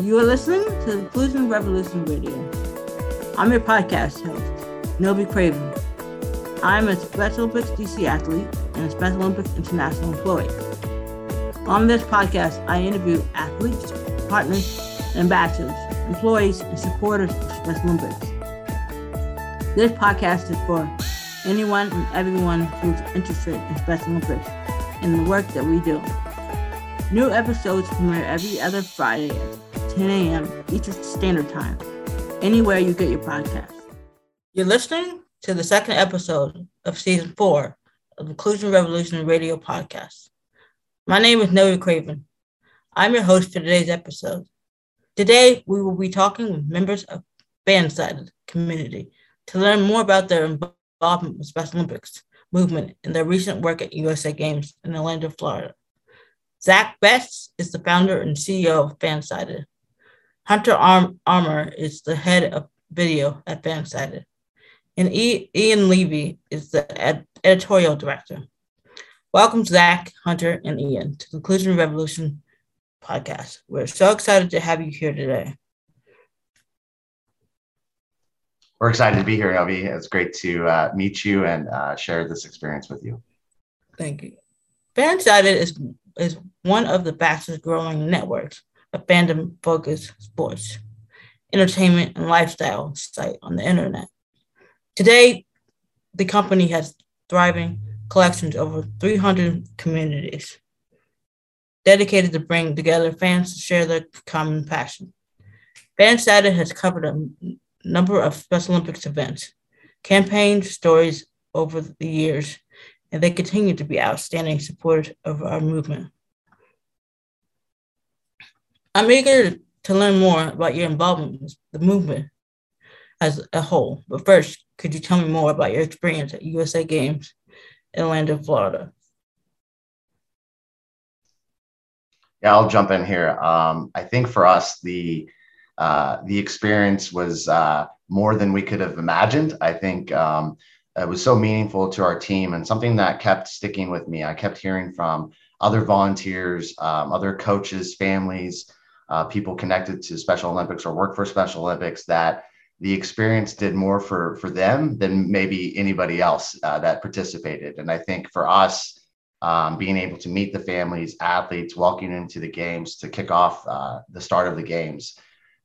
You are listening to the Inclusion Revolution Radio. I'm your podcast host, Noah Craven. I'm a Special Olympics DC athlete and a Special Olympics International employee. On this podcast, I interview athletes, partners, ambassadors, employees, and supporters of Special Olympics. This podcast is for anyone and everyone who's interested in Special Olympics and the work that we do. New episodes premiere every other Friday 10 a.m. Eastern Standard Time, anywhere you get your podcast. You're listening to the second episode of season four of Inclusion Revolution Radio podcast. My name is Noah Craven. I'm your host for today's episode. Today, we will be talking with members of FanSided community to learn more about their involvement with Special Olympics movement and their recent work at USA Games in Orlando, Florida. Zach Best is the founder and CEO of FanSided. Hunter Arm- Armour is the head of video at FanSided. And e- Ian Levy is the ed- editorial director. Welcome, Zach, Hunter, and Ian to Inclusion Revolution podcast. We're so excited to have you here today. We're excited to be here, Elvi. It's great to uh, meet you and uh, share this experience with you. Thank you. FanSided is is one of the fastest growing networks of fandom focused sports, entertainment, and lifestyle site on the internet. Today, the company has thriving collections over 300 communities dedicated to bring together fans to share their common passion. FanSided has covered a number of Special Olympics events, campaigns, stories over the years, and they continue to be outstanding supporters of our movement. I'm eager to learn more about your involvement with the movement as a whole. But first, could you tell me more about your experience at USA Games in Orlando, Florida? Yeah, I'll jump in here. Um, I think for us, the uh, the experience was uh, more than we could have imagined. I think um, it was so meaningful to our team and something that kept sticking with me. I kept hearing from other volunteers, um, other coaches, families, uh, people connected to Special Olympics or work for Special Olympics that the experience did more for for them than maybe anybody else uh, that participated. And I think for us, um, being able to meet the families, athletes, walking into the games to kick off uh, the start of the games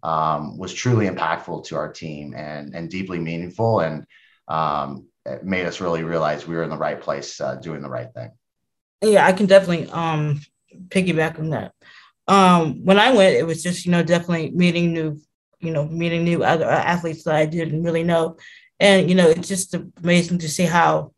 um, was truly impactful to our team and and deeply meaningful. And um, made us really realize we were in the right place, uh, doing the right thing. Yeah, I can definitely um, piggyback on that. Um, when I went, it was just you know definitely meeting new, you know, meeting new other athletes that I didn't really know, and you know it's just amazing to see how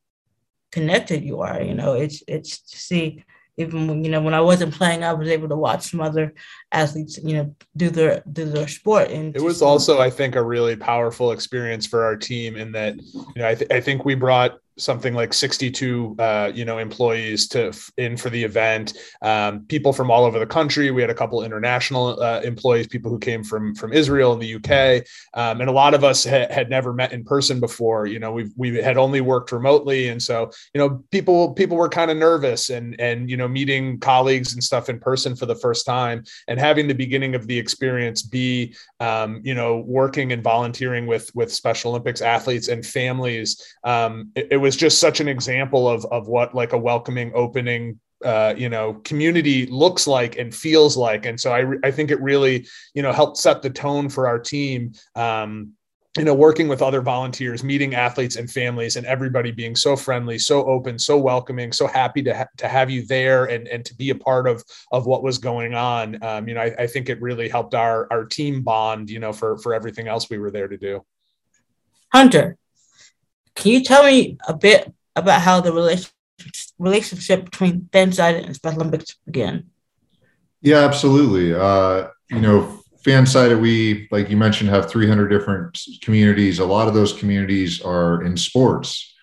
connected you are. You know, it's it's to see even you know when I wasn't playing, I was able to watch some other athletes, you know, do their do their sport. And it was also, I think, a really powerful experience for our team in that, you know, I, th- I think we brought something like 62 uh, you know employees to in for the event. Um, people from all over the country. We had a couple international uh, employees people who came from from israel and the uk um, and a lot of us ha- had never met in person before. You know we we had only worked remotely. And so you know people people were kind of nervous and and you know meeting colleagues and stuff in person for the first time and having the beginning of the experience be um, you know working and volunteering with with special olympics athletes and families um, it, it was was just such an example of of what like a welcoming opening uh, you know community looks like and feels like. And so i re- i think it really you know helped set the tone for our team um, you know working with other volunteers meeting athletes and families and everybody being so friendly so open so welcoming so happy to, ha- to have you there and, and to be a part of of what was going on. Um, you know I, I think it really helped our our team bond you know for for everything else we were there to do. Hunter can you tell me a bit about how the relationship relationship between FanSided and Special Olympics began? Yeah, absolutely. Uh, you know, FanSided, we, like you mentioned, have 300 different communities. A lot of those communities are in sports.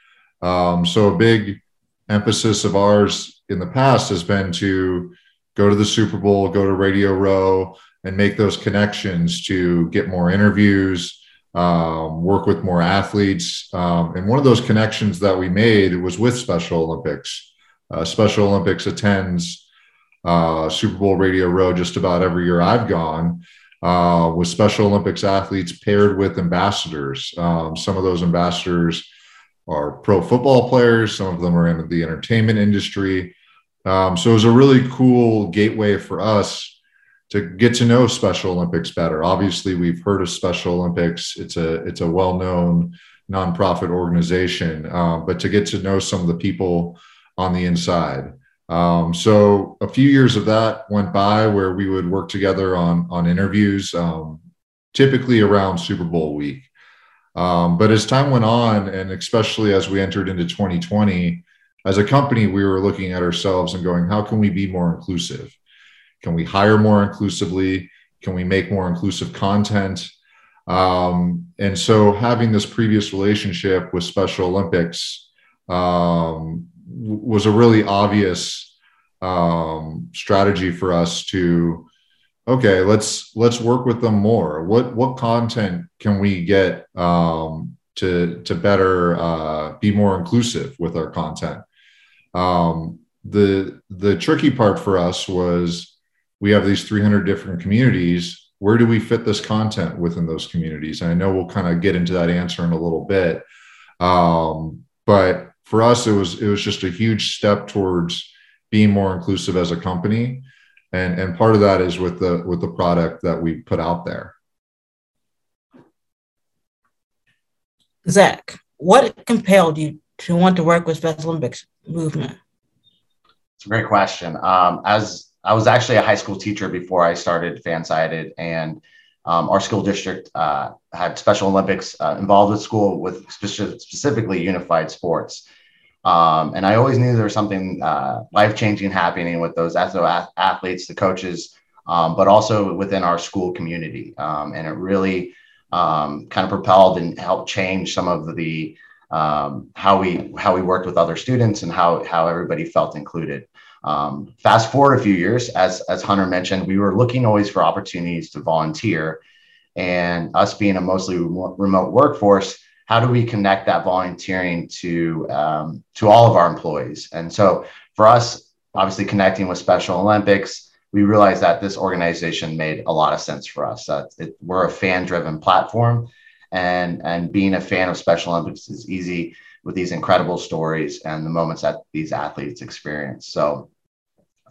Um, so a big emphasis of ours in the past has been to go to the Super Bowl, go to Radio Row, and make those connections to get more interviews, um, work with more athletes. Um, and one of those connections that we made was with Special Olympics. Uh, Special Olympics attends uh, Super Bowl Radio Row just about every year I've gone. uh, with Special Olympics athletes paired with ambassadors. Um, some of those ambassadors are pro football players, some of them are in the entertainment industry. Um, so it was a really cool gateway for us to get to know Special Olympics better. Obviously, we've heard of Special Olympics. It's a it's a well known nonprofit organization, um, but to get to know some of the people on the inside. Um, so a few years of that went by where we would work together on on interviews, um, typically around Super Bowl week. Um, but as time went on, and especially as we entered into 2020, as a company, we were looking at ourselves and going, how can we be more inclusive? Can we hire more inclusively? Can we make more inclusive content? Um, and so having this previous relationship with Special Olympics um, was a really obvious um, strategy for us to okay let's let's work with them more what what content can we get um, to to better uh, be more inclusive with our content um, the the tricky part for us was we have these 300 different communities. Where do we fit this content within those communities? And i know we'll kind of get into that answer in a little bit. Um, but for us it was it was just a huge step towards being more inclusive as a company. And and part of that is with the with the product that we put out there. Zach what compelled you to want to work with special olympics movement? It's a great question. Um, as i was actually a high school teacher before i started fansided and um, our school district uh, had special olympics uh, involved with school with specifically unified sports um, and I always knew there was something uh, life changing happening with those athletes, the coaches, um, but also within our school community. Um, and it really um, kind of propelled and helped change some of the um, how we how we worked with other students and how how everybody felt included. Um, fast forward a few years, as as Hunter mentioned, we were looking always for opportunities to volunteer, and us being a mostly remote workforce how do we connect that volunteering to um, to all of our employees? And so for us, obviously connecting with Special Olympics, we realized that this organization made a lot of sense for us. Uh, it, we're a fan-driven platform, and and being a fan of Special Olympics is easy with these incredible stories and the moments that these athletes experience. So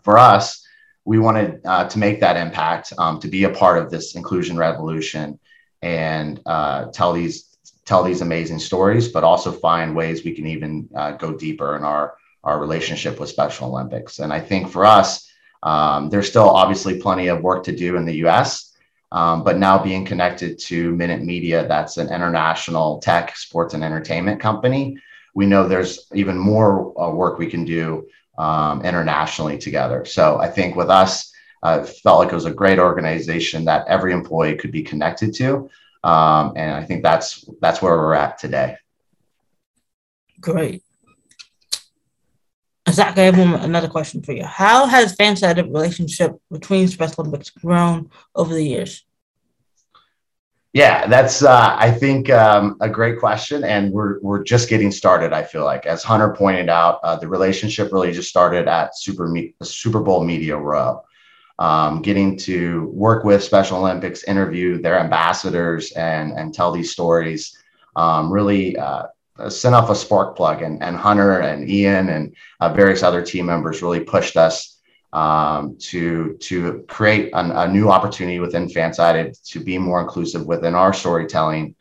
for us, we wanted uh, to make that impact, um, to be a part of this inclusion revolution, and uh, tell these tell these amazing stories, but also find ways we can even uh, go deeper in our our relationship with Special Olympics. And I think for us, um, there's still obviously plenty of work to do in the U.S. Um, but now being connected to Minute Media, that's an international tech, sports, and entertainment company, we know there's even more uh, work we can do um, internationally together. So I think with us, uh, felt like it was a great organization that every employee could be connected to. Um, and I think that's that's where we're at today. Great. Zach, I have another question for you. How has FanSided relationship between Special Olympics grown over the years? Yeah, that's uh, I think um, a great question, and we're we're just getting started. I feel like, as Hunter pointed out, uh, the relationship really just started at Super Me- Super Bowl Media Row um, getting to work with Special Olympics, interview their ambassadors, and and tell these stories. Um, really uh, sent off a spark plug, and, and Hunter and Ian and uh, various other team members really pushed us um, to to create an, a new opportunity within Fansided to be more inclusive within our storytelling.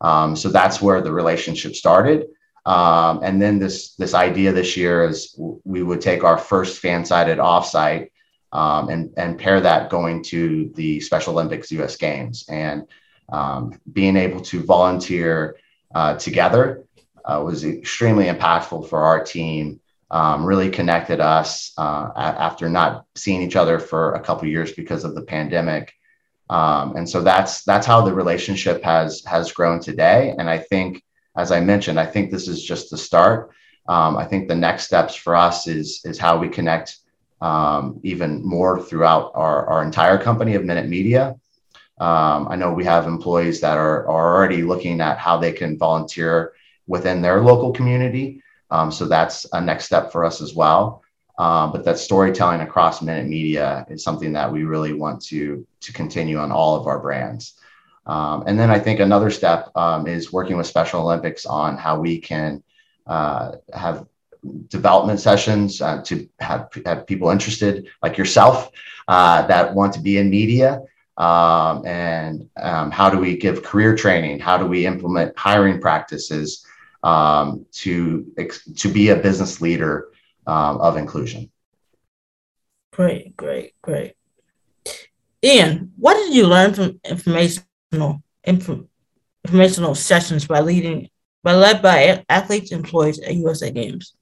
Um, so that's where the relationship started. Um, and then this this idea this year is we would take our first Fansided offsite um, and, and pair that going to the Special Olympics US Games. And um, being able to volunteer uh, together uh, was extremely impactful for our team. Um, really connected us uh, after not seeing each other for a couple years because of the pandemic. Um, and so that's that's how the relationship has has grown today. And I think, as I mentioned, I think this is just the start. Um, I think the next steps for us is is how we connect um, even more throughout our, our entire company of Minute Media. Um, I know we have employees that are, are already looking at how they can volunteer within their local community. Um, so that's a next step for us as well. Um, but that storytelling across Minute Media is something that we really want to to continue on all of our brands. Um, and then I think another step um, is working with Special Olympics on how we can uh, have development sessions uh, to have, have people interested like yourself uh, that want to be in media um, and um, how do we give career training how do we implement hiring practices um, to to be a business leader um, of inclusion. Great great great. Ian what did you learn from informational inf- informational sessions by leading by led by athletes employees at usa games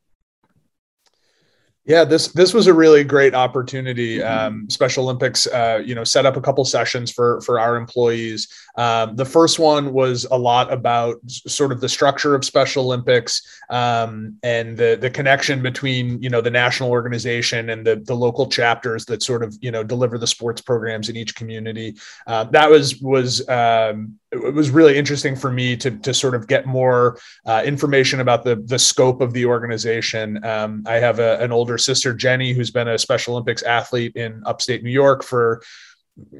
yeah, this this was a really great opportunity. Um, Special Olympics, uh, you know, set up a couple sessions for for our employees. Um, the first one was a lot about sort of the structure of Special Olympics um, and the the connection between you know the national organization and the the local chapters that sort of you know deliver the sports programs in each community. Uh, that was was um, it was really interesting for me to, to sort of get more uh, information about the, the scope of the organization. Um, I have a, an older sister, Jenny, who's been a Special Olympics athlete in upstate New York for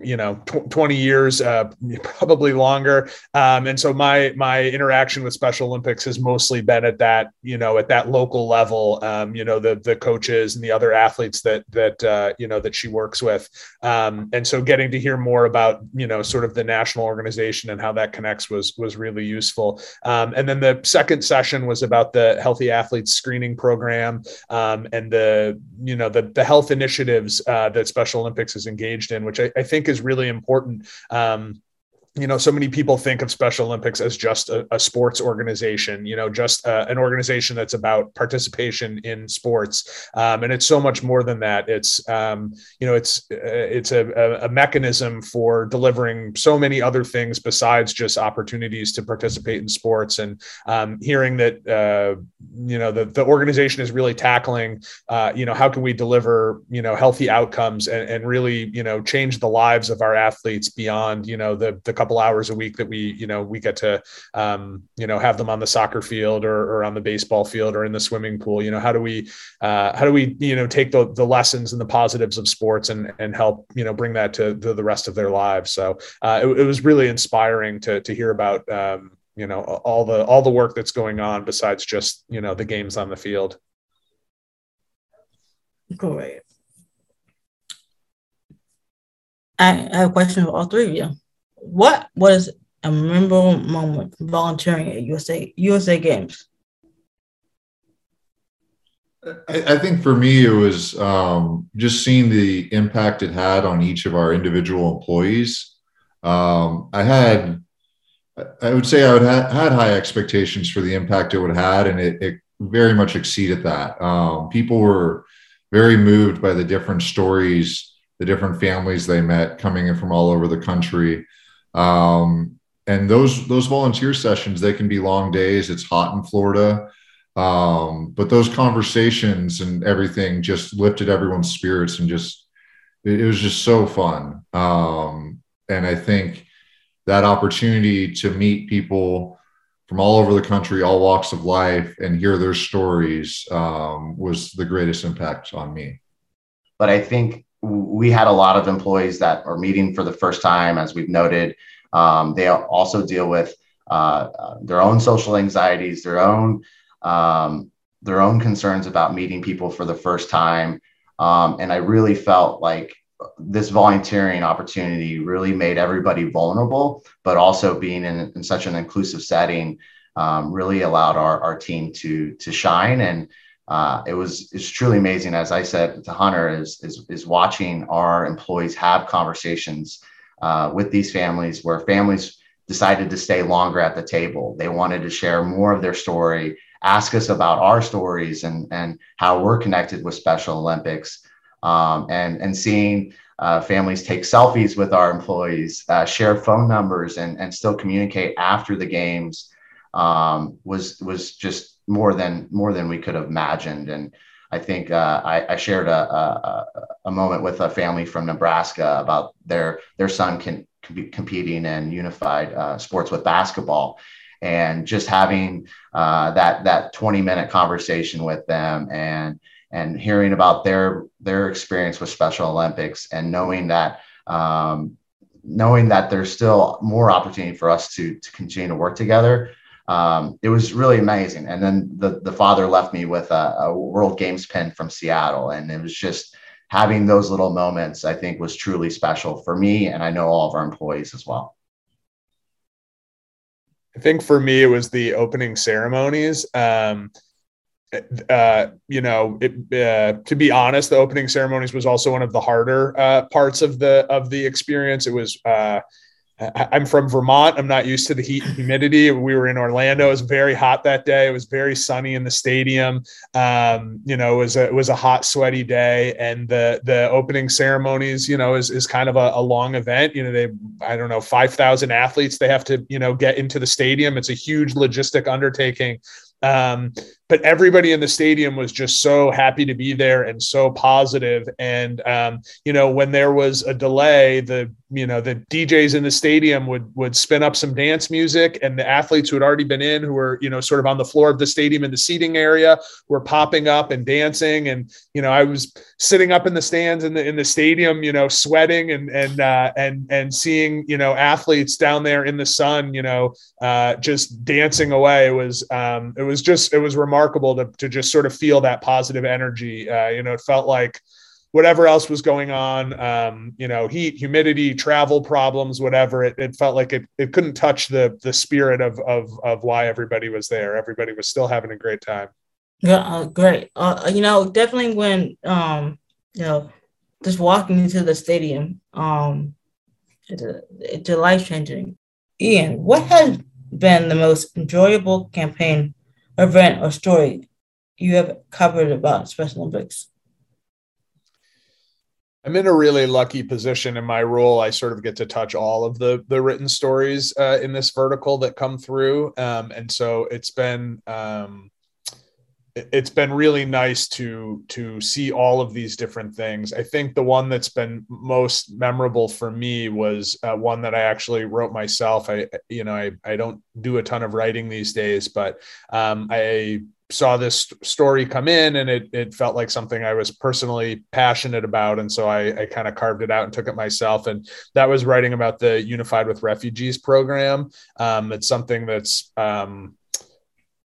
you know tw- 20 years uh, probably longer. Um, and so my my interaction with special olympics has mostly been at that you know at that local level um, you know the the coaches and the other athletes that that uh, you know that she works with. Um, and so getting to hear more about you know sort of the national organization and how that connects was was really useful. Um, and then the second session was about the healthy athletes screening program um, and the you know the the health initiatives uh, that special olympics is engaged in which I, I think is really important. Um, you know, so many people think of Special Olympics as just a, a sports organization, you know, just uh, an organization that's about participation in sports, um, and it's so much more than that. It's, um, you know, it's uh, it's a, a, mechanism for delivering so many other things besides just opportunities to participate in sports. And um, hearing that, uh, you know, the the organization is really tackling, uh, you know, how can we deliver, you know, healthy outcomes and, and really, you know, change the lives of our athletes beyond, you know, the the couple hours a week that we you know we get to um, you know have them on the soccer field or, or on the baseball field or in the swimming pool. You know how do we uh, how do we you know take the, the lessons and the positives of sports and and help you know bring that to, to the rest of their lives? So uh, it, it, was really inspiring to to hear about um, you know all the all the work that's going on besides just you know the games on the field. Great I have a question for all three of you what was a memorable moment volunteering at USA USA Games? I, I think for me, it was um, just seeing the impact it had on each of our individual employees. Um, I had, I would say, I would ha- had high expectations for the impact it would have had, and it, it very much exceeded that. Um, people were very moved by the different stories, the different families they met coming in from all over the country. Um, and those those volunteer sessions they can be long days. It's hot in Florida, um, but those conversations and everything just lifted everyone's spirits and just it, it was just so fun. Um, and I think that opportunity to meet people from all over the country, all walks of life, and hear their stories um, was the greatest impact on me. But I think we had a lot of employees that are meeting for the first time, as we've noted. Um, they also deal with uh, uh, their own social anxieties, their own um, their own concerns about meeting people for the first time. Um, and I really felt like this volunteering opportunity really made everybody vulnerable, but also being in, in such an inclusive setting um, really allowed our, our team to to shine and uh, it was it's truly amazing. As I said to Hunter, is is, is watching our employees have conversations uh, with these families where families decided to stay longer at the table. They wanted to share more of their story, ask us about our stories and and how we're connected with Special Olympics, um, and and seeing. Uh, families take selfies with our employees, uh, share phone numbers, and, and still communicate after the games um, was was just more than more than we could have imagined. And I think uh, I, I, shared a, a, a, moment with a family from Nebraska about their their son can, can competing in unified uh, sports with basketball, and just having uh, that that 20 minute conversation with them and and hearing about their their experience with Special Olympics and knowing that um, knowing that there's still more opportunity for us to to continue to work together. Um, it was really amazing. And then the the father left me with a, a World Games pin from Seattle, and it was just having those little moments. I think was truly special for me, and I know all of our employees as well. I think for me, it was the opening ceremonies. Um, uh, you know, it, uh, to be honest, the opening ceremonies was also one of the harder uh, parts of the of the experience. It was uh, I'm from Vermont. I'm not used to the heat and humidity. We were in Orlando. It was very hot that day. It was very sunny in the stadium. Um, you know, it was a, it was a hot, sweaty day. And the the opening ceremonies, you know, is, is kind of a, a long event. You know, they I don't know five thousand athletes they have to you know get into the stadium. It's a huge logistic undertaking. Um, but everybody in the stadium was just so happy to be there and so positive. And um, you know, when there was a delay, the you know the DJs in the stadium would would spin up some dance music, and the athletes who had already been in, who were you know sort of on the floor of the stadium in the seating area, were popping up and dancing. And you know, I was sitting up in the stands in the in the stadium, you know, sweating and and uh, and and seeing you know athletes down there in the sun, you know, uh, just dancing away. It was um, it was just it was remarkable remarkable to, to just sort of feel that positive energy. Uh, you know, it felt like whatever else was going on, um, you know, heat, humidity, travel problems, whatever, it, it felt like it, it couldn't touch the, the spirit of, of, of why everybody was there. Everybody was still having a great time. Yeah, uh, great. Uh, you know, definitely when, um, you know, just walking into the stadium, um, it's, it's life changing. Ian, what has been the most enjoyable campaign event or story you have covered about Special Olympics? I'm in a really lucky position in my role. I sort of get to touch all of the the written stories uh, in this vertical that come through, um, and so it's been um, it's been really nice to to see all of these different things. I think the one that's been most memorable for me was uh, one that I actually wrote myself. I you know I I don't do a ton of writing these days, but um, I saw this story come in and it, it felt like something I was personally passionate about. And so I, I kind of carved it out and took it myself. And that was writing about the Unified with Refugees program. Um, it's something that's um,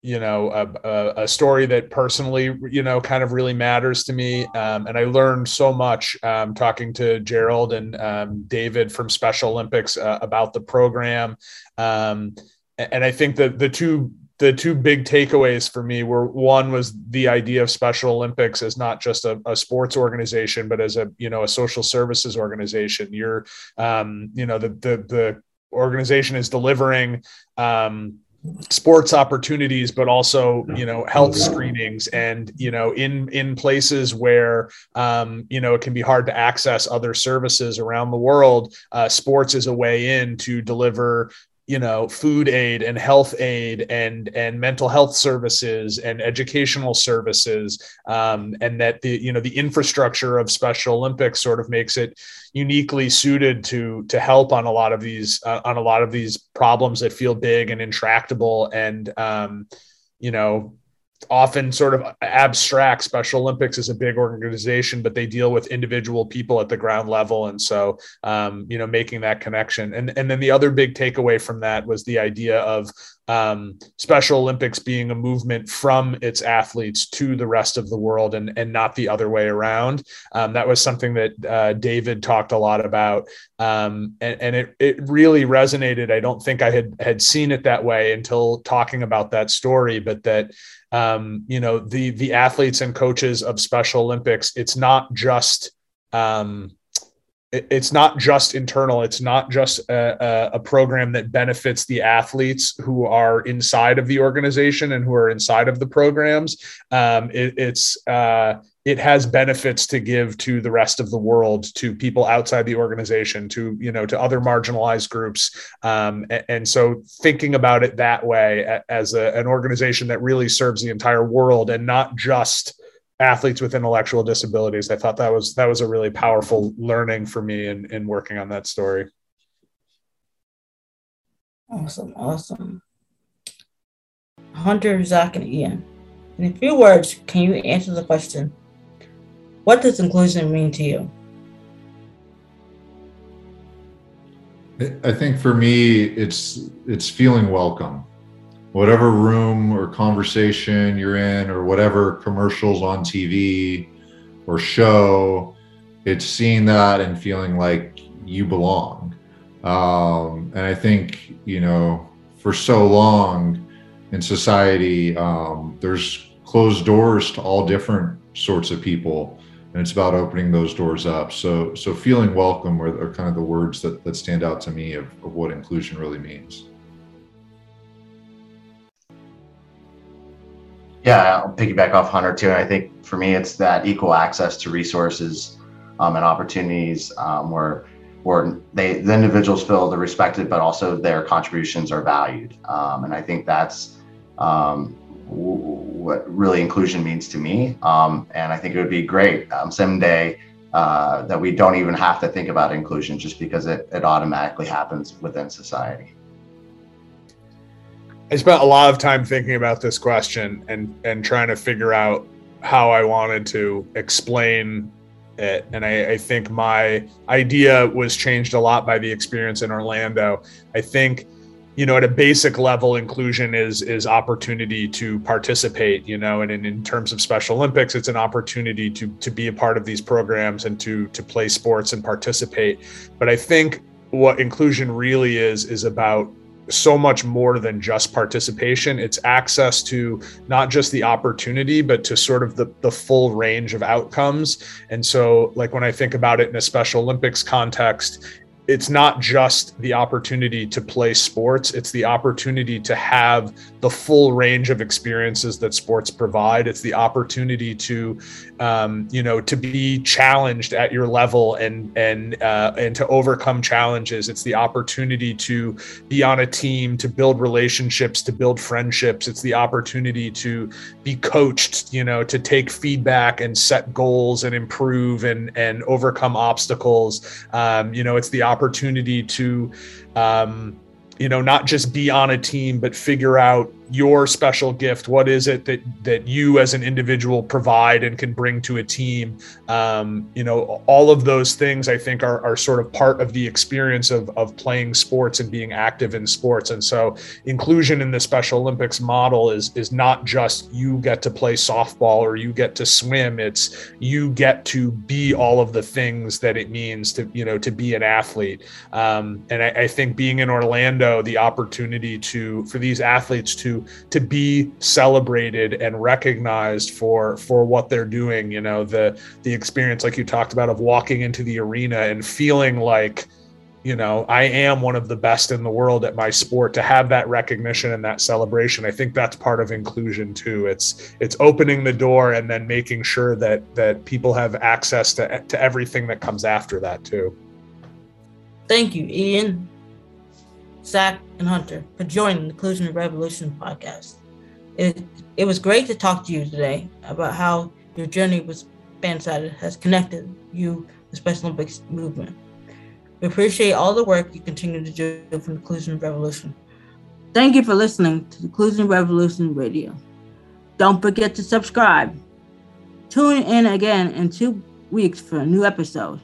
you know a, a, story that personally you know kind of really matters to me um, and i learned so much um, talking to gerald and um, david from special olympics uh, about the program um, and i think that the two the two big takeaways for me were one was the idea of special olympics as not just a, a sports organization but as a you know a social services organization. You're um, you know the the the organization is delivering um, sports opportunities but also you know health screenings and you know in in places where um, you know it can be hard to access other services around the world uh, sports is a way in to deliver you know food aid and health aid and and mental health services and educational services um, and that the you know the infrastructure of special olympics sort of makes it uniquely suited to to help on a lot of these uh, on a lot of these problems that feel big and intractable and um, you know often sort of abstract. Special olympics is a big organization but they deal with individual people at the ground level. And so um, you know making that connection. And and then the other big takeaway from that was the idea of um, special olympics being a movement from its athletes to the rest of the world and and not the other way around. Um, that was something that uh, david talked a lot about. Um, and, and it, it really resonated. I don't think i had had seen it that way until talking about that story but that um, you know the the athletes and coaches of Special Olympics. It's not just um, it, it's not just internal. It's not just a, a, program that benefits the athletes who are inside of the organization and who are inside of the programs. Um, it, it's uh, it has benefits to give to the rest of the world to people outside the organization to you know to other marginalized groups. Um, and, and, so thinking about it that way as a, an organization that really serves the entire world and not just athletes with intellectual disabilities i thought that was that was a really powerful learning for me in, in working on that story. Awesome awesome. Hunter zach and ian in a few words can you answer the question What does inclusion mean to you? I think for me, it's it's feeling welcome. Whatever room or conversation you're in, or whatever commercials on TV or show, it's seeing that and feeling like you belong. Um, and I think you know, for so long in society, um, there's closed doors to all different sorts of people and it's about opening those doors up. So, so feeling welcome are, are kind of the words that, that stand out to me of, of what inclusion really means. Yeah, I'll piggyback off Hunter too. And I think for me, it's that equal access to resources um, and opportunities um, where where they the individuals feel they're respected, but also their contributions are valued. Um, and I think that's um, what really inclusion means to me. Um, and I think it would be great um, someday uh, that we don't even have to think about inclusion just because it, it automatically happens within society. I spent a lot of time thinking about this question and, and trying to figure out how I wanted to explain it. And I, I think my idea was changed a lot by the experience in Orlando. I think you know at a basic level inclusion is is opportunity to participate you know and in, in terms of special olympics it's an opportunity to to be a part of these programs and to to play sports and participate. But i think what inclusion really is is about so much more than just participation. It's access to not just the opportunity but to sort of the, the full range of outcomes. And so like when i think about it in a special olympics context it's not just the opportunity to play sports it's the opportunity to have the full range of experiences that sports provide. It's the opportunity to um, you know to be challenged at your level and and uh, and to overcome challenges. It's the opportunity to be on a team to build relationships to build friendships. It's the opportunity to be coached you know to take feedback and set goals and improve and and overcome obstacles. Um, you know it's the opportunity to um, you know not just be on a team but figure out your special gift? What is it that that you as an individual provide and can bring to a team? Um, you know all of those things i think are, are sort of part of the experience of, of playing sports and being active in sports. And so inclusion in the special olympics model is is not just you get to play softball or you get to swim. It's you get to be all of the things that it means to you know to be an athlete. Um, and I, I think being in orlando the opportunity to for these athletes to to be celebrated and recognized for for what they're doing you know the the experience like you talked about of walking into the arena and feeling like you know i am one of the best in the world at my sport to have that recognition and that celebration i think that's part of inclusion too. It's it's opening the door and then making sure that that people have access to to everything that comes after that too. Thank you ian Zach, and Hunter for joining the Inclusion Revolution podcast. It, it was great to talk to you today about how your journey with Fansided has connected you the Special Olympics movement. We appreciate all the work you continue to do for Inclusion Revolution. Thank you for listening to the Inclusion Revolution Radio. Don't forget to subscribe. Tune in again in two weeks for a new episode.